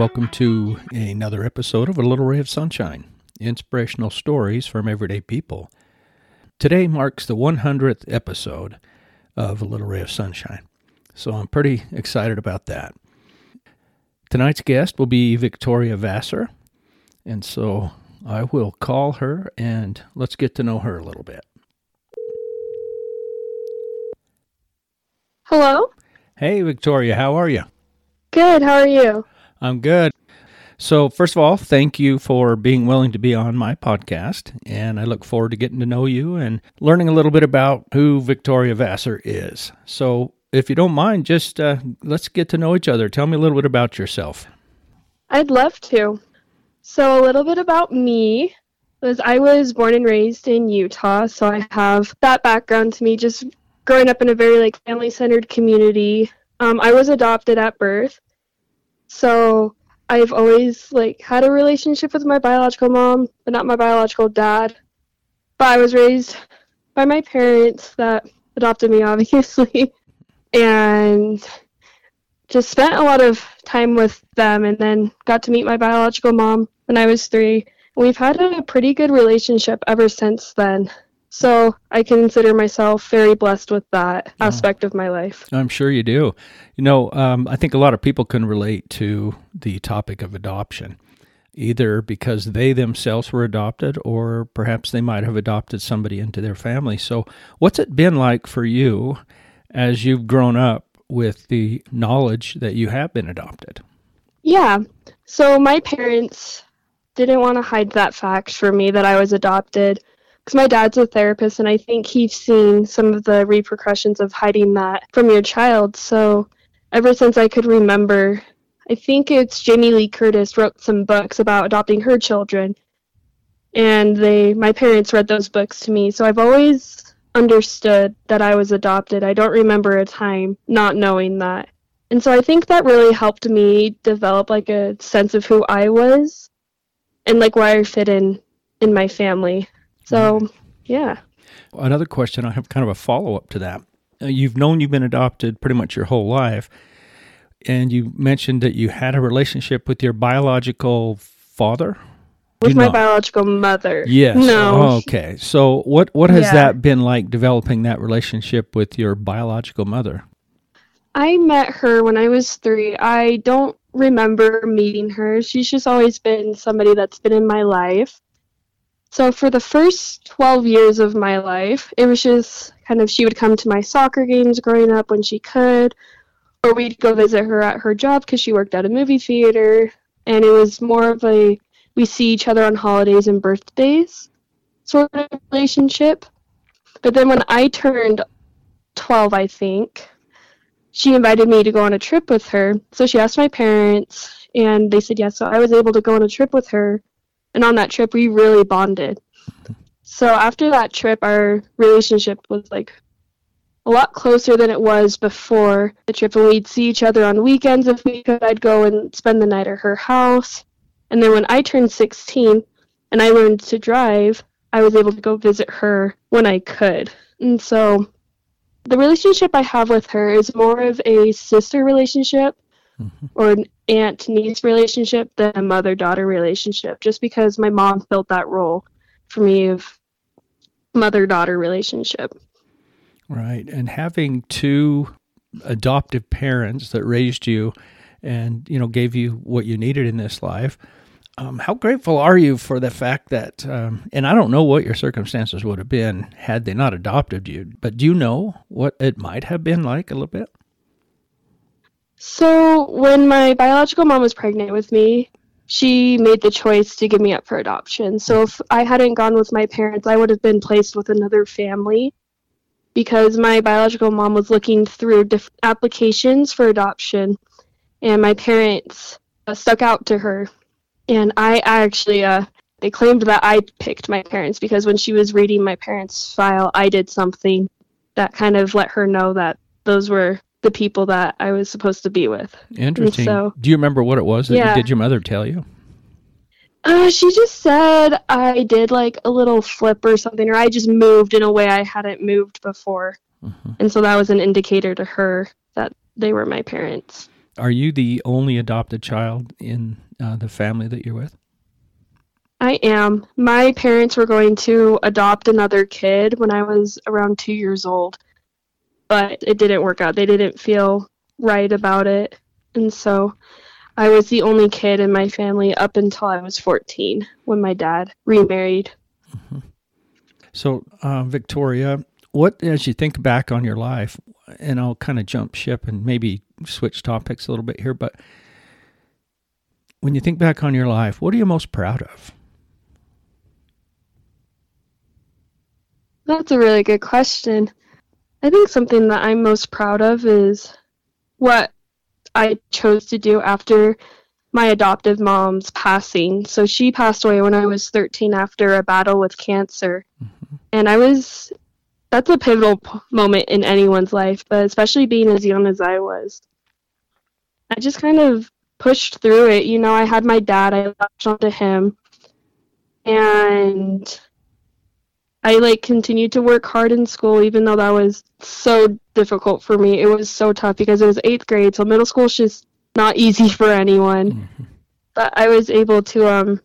welcome to another episode of A Little Ray of Sunshine Inspirational Stories from Everyday People. Today marks the 100th episode of A Little Ray of Sunshine, so I'm pretty excited about that. Tonight's guest will be Victoria Vassar, and so I will call her and let's get to know her a little bit. Hello? Hey, Victoria, how are you? Good, how are you? I'm good. So, first of all, thank you for being willing to be on my podcast. And I look forward to getting to know you and learning a little bit about who Victoria Vassar is. So, if you don't mind, just uh, let's get to know each other. Tell me a little bit about yourself. I'd love to. So, a little bit about me was I was born and raised in Utah, so I have that background to me just growing up in a very like family-centered community. Um, I was adopted at birth. So, I've always like had a relationship with my biological mom, but not my biological dad. But I was raised by my parents that adopted me, obviously, and just spent a lot of time with them, and then got to meet my biological mom when I was three. We've had a pretty good relationship ever since then. So I consider myself very blessed with that aspect of my life. I'm sure you do. You know, um, I think a lot of people can relate to the topic of adoption, either because they themselves were adopted or perhaps they might have adopted somebody into their family. So, what's it been like for you as you've grown up with the knowledge that you have been adopted? Yeah. So my parents didn't want to hide that fact from me that I was adopted because my dad's a therapist and I think he's seen some of the repercussions of hiding that from your child. So ever since I could remember, I think it's Jamie Lee Curtis wrote some books about adopting her children. And they my parents read those books to me. So I've always understood that I was adopted. I don't remember a time not knowing that. And so I think that really helped me develop like a sense of who I was and like where I fit in in my family. So, yeah. Another question I have kind of a follow up to that. Uh, you've known you've been adopted pretty much your whole life, and you mentioned that you had a relationship with your biological father. With my biological mother. Yes. No. Oh, okay. So, what what has Yeah. that been like developing that relationship with your biological mother? I met her when I was three. I don't remember meeting her. She's just always been somebody that's been in my life. So for the first 12 years of my life, it was just kind of she would come to my soccer games growing up when she could, or we'd go visit her at her job because she worked at a movie theater. And it was more of a we see each other on holidays and birthdays sort of relationship. But then when I turned 12, I think, she invited me to go on a trip with her. So she asked my parents, and they said yes. So I was able to go on a trip with her. And on that trip, we really bonded. So after that trip, our relationship was like a lot closer than it was before the trip. And we'd see each other on weekends if we could. I'd go and spend the night at her house. And then when I turned 16 and I learned to drive, I was able to go visit her when I could. And so the relationship I have with her is more of a sister relationship or an aunt niece relationship than a mother daughter relationship, just because my mom filled that role for me of mother daughter relationship. Right. And having two adoptive parents that raised you and, you know, gave you what you needed in this life. Um, how grateful are you for the fact that, um, and I don't know what your circumstances would have been had they not adopted you, but do you know what it might have been like a little bit? So when my biological mom was pregnant with me, she made the choice to give me up for adoption. So if I hadn't gone with my parents, I would have been placed with another family because my biological mom was looking through diff- applications for adoption and my parents uh, stuck out to her and I actually uh they claimed that I picked my parents because when she was reading my parents' file, I did something that kind of let her know that those were the people that I was supposed to be with. Interesting. so- do you remember what it was that Yeah. did your mother tell you? Uh, she just said I did like a little flip or something, or I just moved in a way I hadn't moved before. Mhm. And so that was an indicator to her that they were my parents. Are you the only adopted child in uh, the family that you're with? I am. My parents were going to adopt another kid when I was around two years old, but it didn't work out. They didn't feel right about it. And so I was the only kid in my family up until I was 14 when my dad remarried. Mm-hmm. So, uh, Victoria, what, as you think back on your life, and I'll kind of jump ship and maybe switch topics a little bit here, but when you think back on your life, what are you most proud of? That's a really good question. I think something that I'm most proud of is what I chose to do after my adoptive mom's passing. So she passed away when I was 13 after a battle with cancer. Mm-hmm. And I was, that's a pivotal p- moment in anyone's life, but especially being as young as I was. I just kind of pushed through it. You know, I had my dad, I latched onto him. And I like continued to work hard in school, even though that was so difficult for me. It was so tough because it was eighth grade, so middle school is just not easy for anyone. Mm-hmm. But I was able to um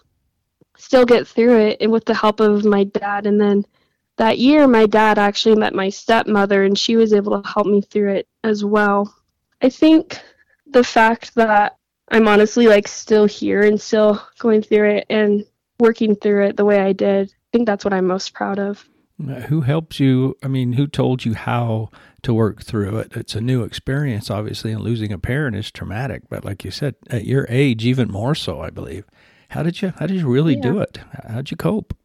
still get through it, and with the help of my dad. And then that year, my dad actually met my stepmother, and she was able to help me through it as well. I think the fact that I'm honestly like still here and still going through it and working through it the way I did think that's what I'm most proud of. Uh, who helps you? I mean, who told you how to work through it? It's a new experience, obviously, and losing a parent is traumatic. But like you said, at your age, even more so, I believe. How did you? How did you really yeah. do it? How'd you cope?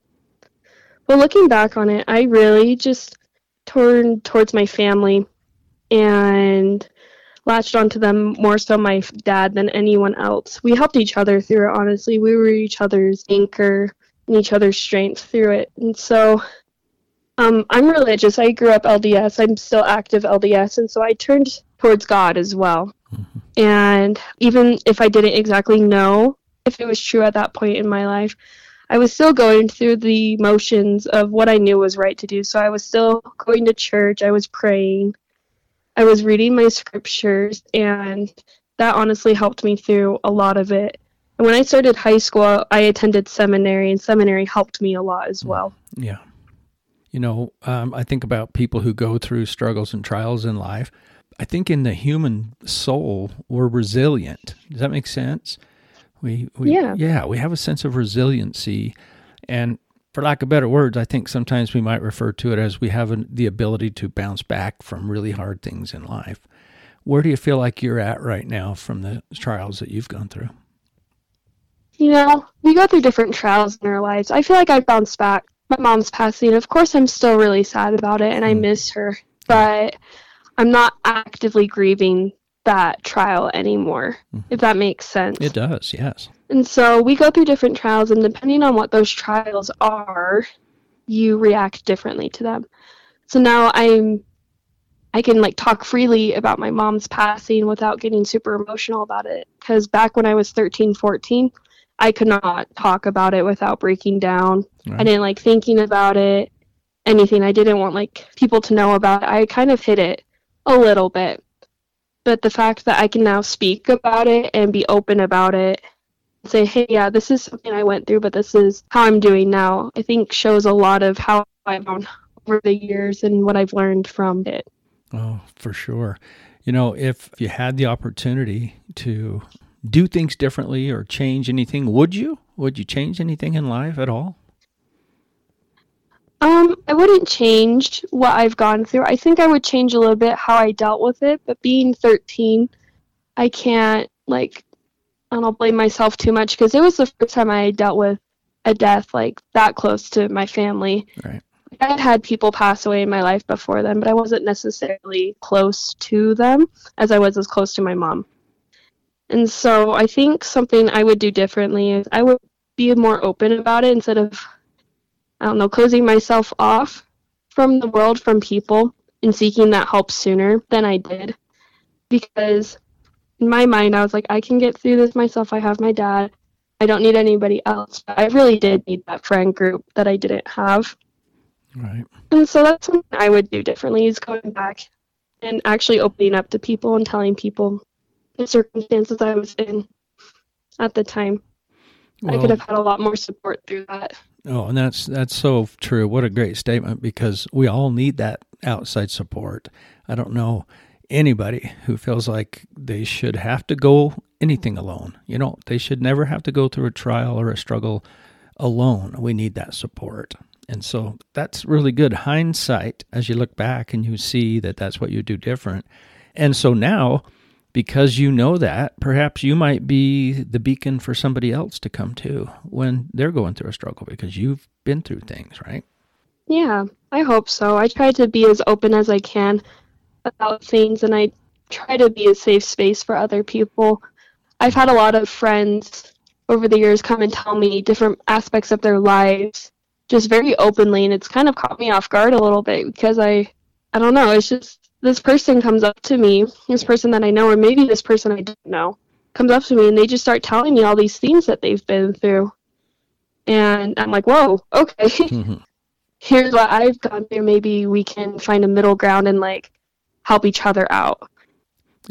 Well, looking back on it, I really just turned towards my family and latched onto them more so my dad than anyone else. We helped each other through it. Honestly, we were each other's anchor each other's strength through it. And so um, I'm religious. I grew up LDS. I'm still active LDS. And so I turned towards God as well. Mm-hmm. And even if I didn't exactly know if it was true at that point in my life, I was still going through the motions of what I knew was right to do. So I was still going to church. I was praying. I was reading my scriptures. And that honestly helped me through a lot of it. And when I started high school, I attended seminary, and seminary helped me a lot as well. Yeah. You know, um, I think about people who go through struggles and trials in life. I think in the human soul, we're resilient. Does that make sense? We, we yeah. yeah, we have a sense of resiliency. And for lack of better words, I think sometimes we might refer to it as we have an, the ability to bounce back from really hard things in life. Where do you feel like you're at right now from the trials that you've gone through? You know, we go through different trials in our lives. I feel like I've bounced back. My mom's passing. Of course, I'm still really sad about it and I mm. miss her, but I'm not actively grieving that trial anymore, mm-hmm. if that makes sense. It does, yes. And so we go through different trials, and depending on what those trials are, you react differently to them. So now I'm I can like talk freely about my mom's passing without getting super emotional about it. Because back when I was 13, 14, I could not talk about it without breaking down. Right. I didn't like thinking about it, anything. I didn't want like people to know about it. I kind of hid it a little bit. But the fact that I can now speak about it and be open about it, say, hey, yeah, this is something I went through, but this is how I'm doing now, I think shows a lot of how I've grown over the years and what I've learned from it. Oh, for sure. You know, if you had the opportunity to do things differently or change anything, would you? Would you change anything in life at all? Um, I wouldn't change what I've gone through. I think I would change a little bit how I dealt with it, but being 13, I can't like I don't blame myself too much because it was the first time I dealt with a death like that close to my family. Right. I had had people pass away in my life before then, but I wasn't necessarily close to them as I was as close to my mom. And so I think something I would do differently is I would be more open about it instead of, I don't know, closing myself off from the world, from people, and seeking that help sooner than I did. Because in my mind, I was like, I can get through this myself. I have my dad. I don't need anybody else. But I really did need that friend group that I didn't have. Right. And so that's something I would do differently is going back and actually opening up to people and telling people the circumstances I was in at the time. I could have had a lot more support through that. Oh, and that's that's so true. What a great statement because we all need that outside support. I don't know anybody who feels like they should have to go anything alone. You know, they should never have to go through a trial or a struggle alone. We need that support. And so that's really good hindsight as you look back and you see that that's what you do different. And so now, because you know that, perhaps you might be the beacon for somebody else to come to when they're going through a struggle because you've been through things, right? Yeah, I hope so. I try to be as open as I can about things and I try to be a safe space for other people. I've had a lot of friends over the years come and tell me different aspects of their lives just very openly and it's kind of caught me off guard a little bit because I I don't know, it's just this person comes up to me, this person that I know or maybe this person I don't know comes up to me and they just start telling me all these things that they've been through. And I'm like, "Whoa, okay." Mm-hmm. Here's what I've gone through. Maybe we can find a middle ground and like help each other out.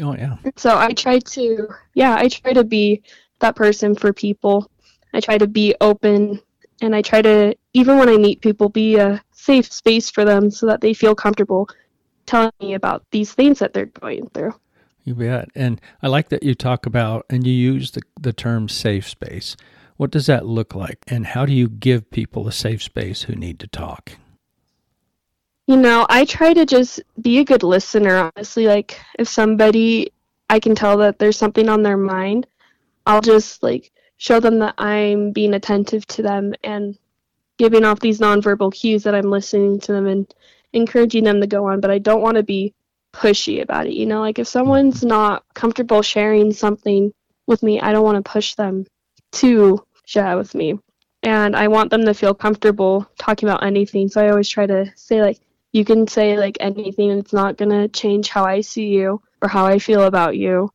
Oh yeah. So I try to yeah, I try to be that person for people. I try to be open and I try to even when I meet people be a safe space for them so that they feel comfortable telling me about these things that they're going through. You bet. And I like that you talk about and you use the, the term safe space. What does that look like? And how do you give people a safe space who need to talk? You know, I try to just be a good listener, honestly. Like, if somebody, I can tell that there's something on their mind, I'll just, like, show them that I'm being attentive to them and giving off these nonverbal cues that I'm listening to them and encouraging them to go on. But I don't want to be pushy about it. You know, like, if someone's not comfortable sharing something with me, I don't want to push them to share with me. And I want them to feel comfortable talking about anything. So I always try to say, like, you can say like anything and it's not going to change how I see you or how I feel about you.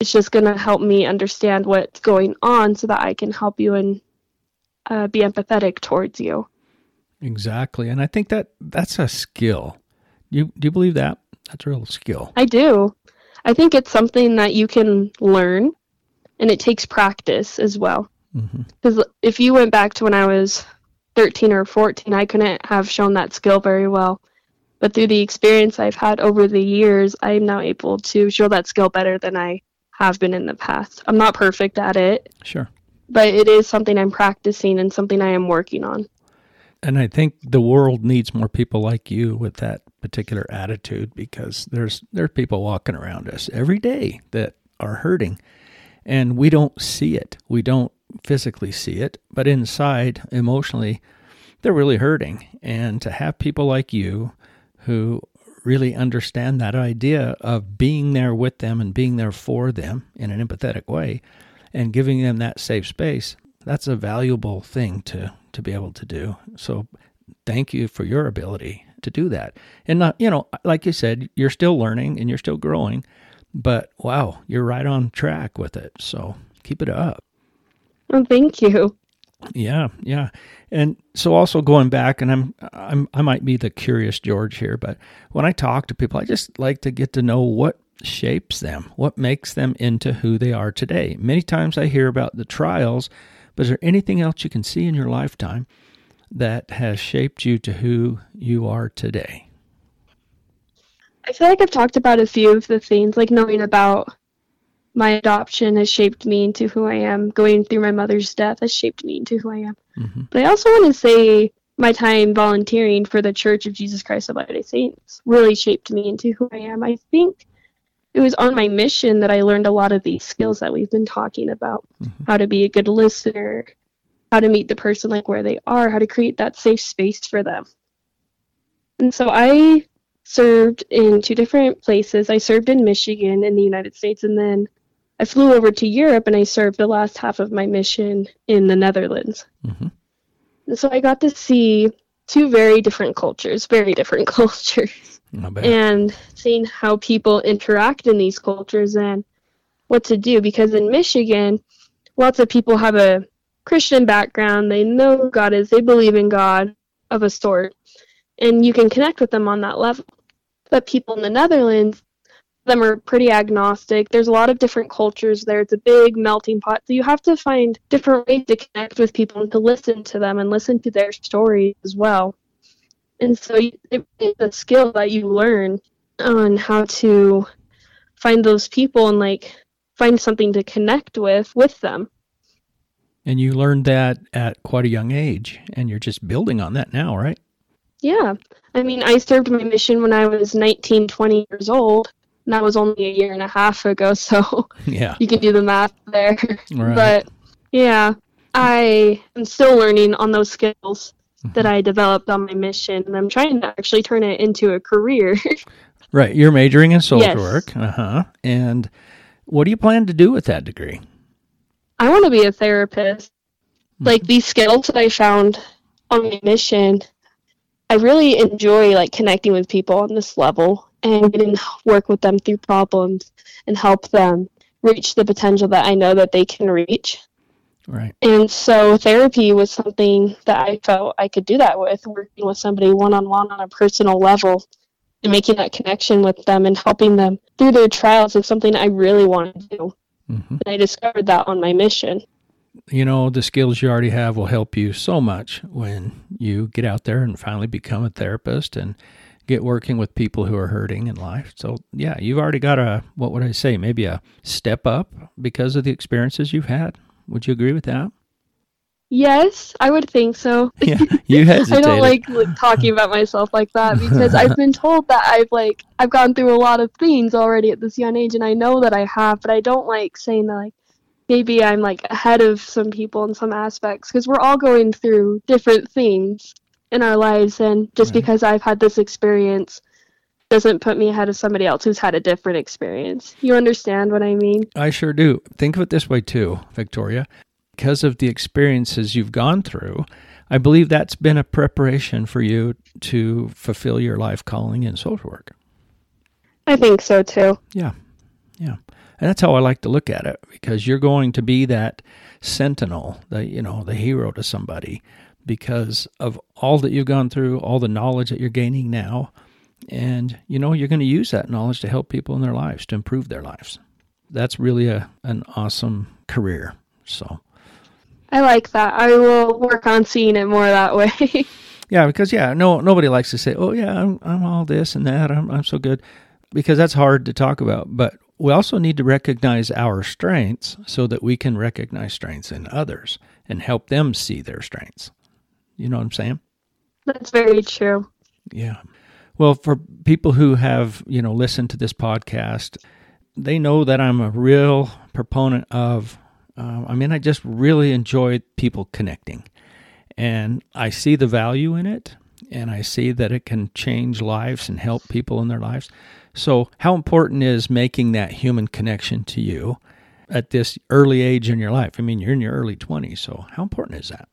It's just going to help me understand what's going on so that I can help you and uh, be empathetic towards you. Exactly. And I think that that's a skill. You do you believe that? That's a real skill. I do. I think it's something that you can learn and it takes practice as well. Because mm-hmm. if you went back to when I was 13 or 14, I couldn't have shown that skill very well. But through the experience I've had over the years, I am now able to show that skill better than I have been in the past. I'm not perfect at it. Sure. But it is something I'm practicing and something I am working on. And I think the world needs more people like you with that particular attitude because there's there are people walking around us every day that are hurting and we don't see it. We don't physically see it, but inside, emotionally, they're really hurting. And to have people like you who really understand that idea of being there with them and being there for them in an empathetic way and giving them that safe space, that's a valuable thing to, to be able to do. So thank you for your ability to do that. And not, you know, like you said, you're still learning and you're still growing, but wow, you're right on track with it. So keep it up. Oh, thank you. Yeah, yeah. And so also going back and I'm I'm I might be the curious George here, but when I talk to people, I just like to get to know what shapes them, what makes them into who they are today. Many times I hear about the trials, but is there anything else you can see in your lifetime that has shaped you to who you are today? I feel like I've talked about a few of the things, like knowing about my adoption has shaped me into who I am. Going through my mother's death has shaped me into who I am. Mm-hmm. But I also want to say my time volunteering for the Church of Jesus Christ of Latter-day Saints really shaped me into who I am. I think it was on my mission that I learned a lot of these skills that we've been talking about. Mm-hmm. How to be a good listener, how to meet the person like where they are, how to create that safe space for them. And so I served in two different places. I served in Michigan in the United States and then I flew over to Europe and I served the last half of my mission in the Netherlands. Mm-hmm. And so I got to see two very different cultures, very different cultures, and seeing how people interact in these cultures and what to do. Because in Michigan, lots of people have a Christian background, they know who God is, they believe in God of a sort, and you can connect with them on that level. But people in the Netherlands them are pretty agnostic. There's a lot of different cultures there. It's a big melting pot. So you have to find different ways to connect with people and to listen to them and listen to their stories as well. And so it's a skill that you learn on how to find those people and like find something to connect with with them. And you learned that at quite a young age, and you're just building on that now, right? Yeah. I mean, I served my mission when I was 19, 20 years old. And that was only a year and a half ago, so yeah. you can do the math there. Right. But yeah, I am still learning on those skills mm-hmm. that I developed on my mission, and I'm trying to actually turn it into a career. right. You're majoring in social yes. work. Uh huh. And what do you plan to do with that degree? I want to be a therapist. Mm-hmm. Like these skills that I found on my mission, I really enjoy like connecting with people on this level and getting work with them through problems and help them reach the potential that I know that they can reach. Right. And so therapy was something that I felt I could do that with, working with somebody one on one on a personal level and making that connection with them and helping them through their trials is something I really want to do. Mm-hmm. And I discovered that on my mission. You know, the skills you already have will help you so much when you get out there and finally become a therapist and get working with people who are hurting in life. So, yeah, you've already got a, what would I say, maybe a step up because of the experiences you've had. Would you agree with that? Yes, I would think so. Yeah, you hesitated. I don't like, like talking about myself like that because I've been told that I've like I've gone through a lot of things already at this young age, and I know that I have, but I don't like saying that like maybe I'm like ahead of some people in some aspects because we're all going through different things in our lives, and just right. because I've had this experience doesn't put me ahead of somebody else who's had a different experience. You understand what I mean? I sure do. Think of it this way too, Victoria because of the experiences you've gone through, I believe that's been a preparation for you to fulfill your life calling in social work. I think so too. Yeah. Yeah. And that's how I like to look at it because you're going to be that sentinel, the you know, the hero to somebody because of all that you've gone through, all the knowledge that you're gaining now, and you know, you're going to use that knowledge to help people in their lives, to improve their lives. That's really a an awesome career. So I like that. I will work on seeing it more that way. yeah, because yeah, no nobody likes to say, "Oh yeah, I'm I'm all this and that. I'm I'm so good," because that's hard to talk about. But we also need to recognize our strengths so that we can recognize strengths in others and help them see their strengths. You know what I'm saying? That's very true. Yeah. Well, for people who have, you know, listened to this podcast, they know that I'm a real proponent of uh, I mean, I just really enjoy people connecting. And I see the value in it, and I see that it can change lives and help people in their lives. So, how important is making that human connection to you at this early age in your life? I mean, you're in your early 20s, so how important is that?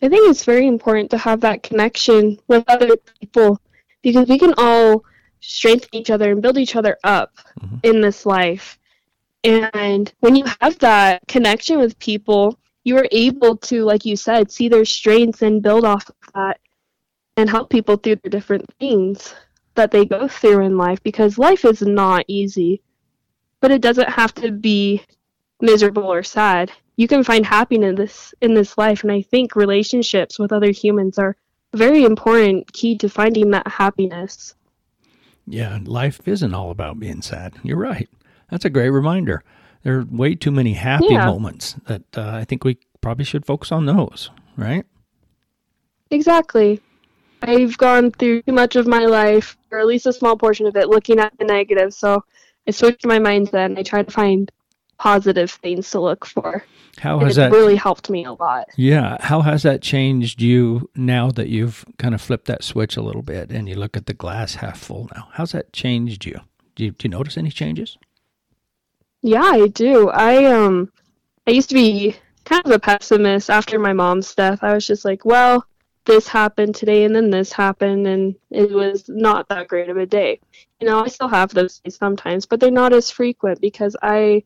I think it's very important to have that connection with other people because we can all strengthen each other and build each other up mm-hmm. in this life. And when you have that connection with people, you are able to, like you said, see their strengths and build off of that and help people through the different things that they go through in life because life is not easy. But it doesn't have to be miserable or sad. You can find happiness in this in this life and I think relationships with other humans are very important key to finding that happiness. Yeah, life isn't all about being sad. You're right. That's a great reminder. There are way too many happy yeah. moments that uh, I think we probably should focus on those, right? Exactly. I've gone through too much of my life, or at least a small portion of it, looking at the negative. So I switched my mindset and I try to find positive things to look for. How has that really helped me a lot? Yeah. How has that changed you now that you've kind of flipped that switch a little bit and you look at the glass half full now? How's that changed you? Do you, do you notice any changes? Yeah, I do. I um I used to be kind of a pessimist after my mom's death. I was just like, well, this happened today and then this happened and it was not that great of a day. You know, I still have those days sometimes, but they're not as frequent because I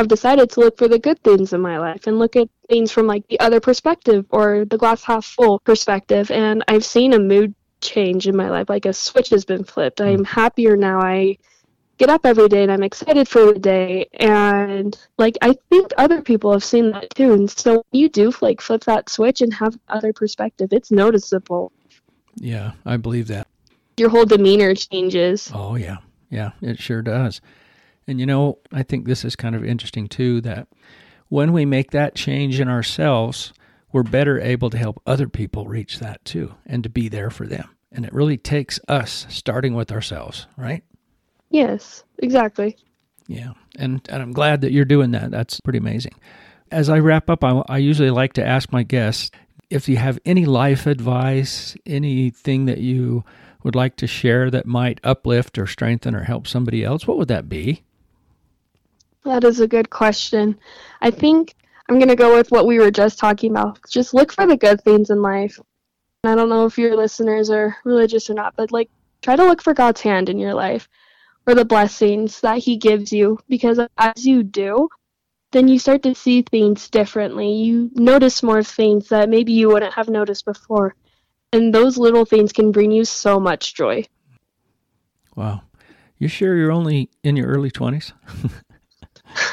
have decided to look for the good things in my life and look at things from like the other perspective or the glass half full perspective and I've seen a mood change in my life like a switch has been flipped. Hmm. I'm happier now. I get up every day and I'm excited for the day. And like I think other people have seen that too. And so you do like flip that switch and have other perspective. It's noticeable. Yeah, I believe that. Your whole demeanor changes. Oh yeah. Yeah, it sure does. And you know, I think this is kind of interesting too that when we make that change in ourselves, we're better able to help other people reach that too and to be there for them. And it really takes us starting with ourselves, right? Yes, exactly. Yeah. And, and I'm glad that you're doing that. That's pretty amazing. As I wrap up, I, I usually like to ask my guests if you have any life advice, anything that you would like to share that might uplift or strengthen or help somebody else, what would that be? That is a good question. I think I'm going to go with what we were just talking about. Just look for the good things in life. I don't know if your listeners are religious or not, but like try to look for God's hand in your life or the blessings that He gives you because as you do, then you start to see things differently. You notice more things that maybe you wouldn't have noticed before. And those little things can bring you so much joy. Wow. You sure you're only in your early 20s?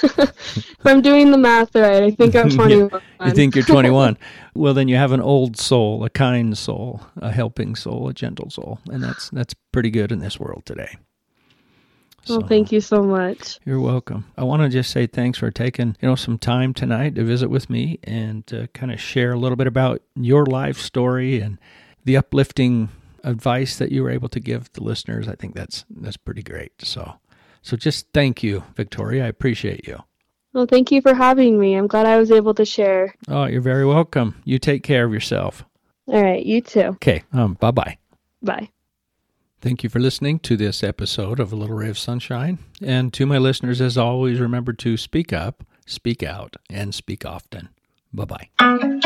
if I'm doing the math right, I think I'm 21. you think you're 21. well, then you have an old soul, a kind soul, a helping soul, a gentle soul, and that's that's pretty good in this world today. So, well, thank you so much. You're welcome. I want to just say thanks for taking you know some time tonight to visit with me and to kind of share a little bit about your life story and the uplifting advice that you were able to give the listeners. I think that's that's pretty great. So so just thank you, Victoria. I appreciate you. Well, thank you for having me. I'm glad I was able to share. Oh, you're very welcome. You take care of yourself. All right, you too. Okay, um, bye bye. Bye. Thank you for listening to this episode of A Little Ray of Sunshine. And to my listeners, as always, remember to speak up, speak out, and speak often. Bye bye.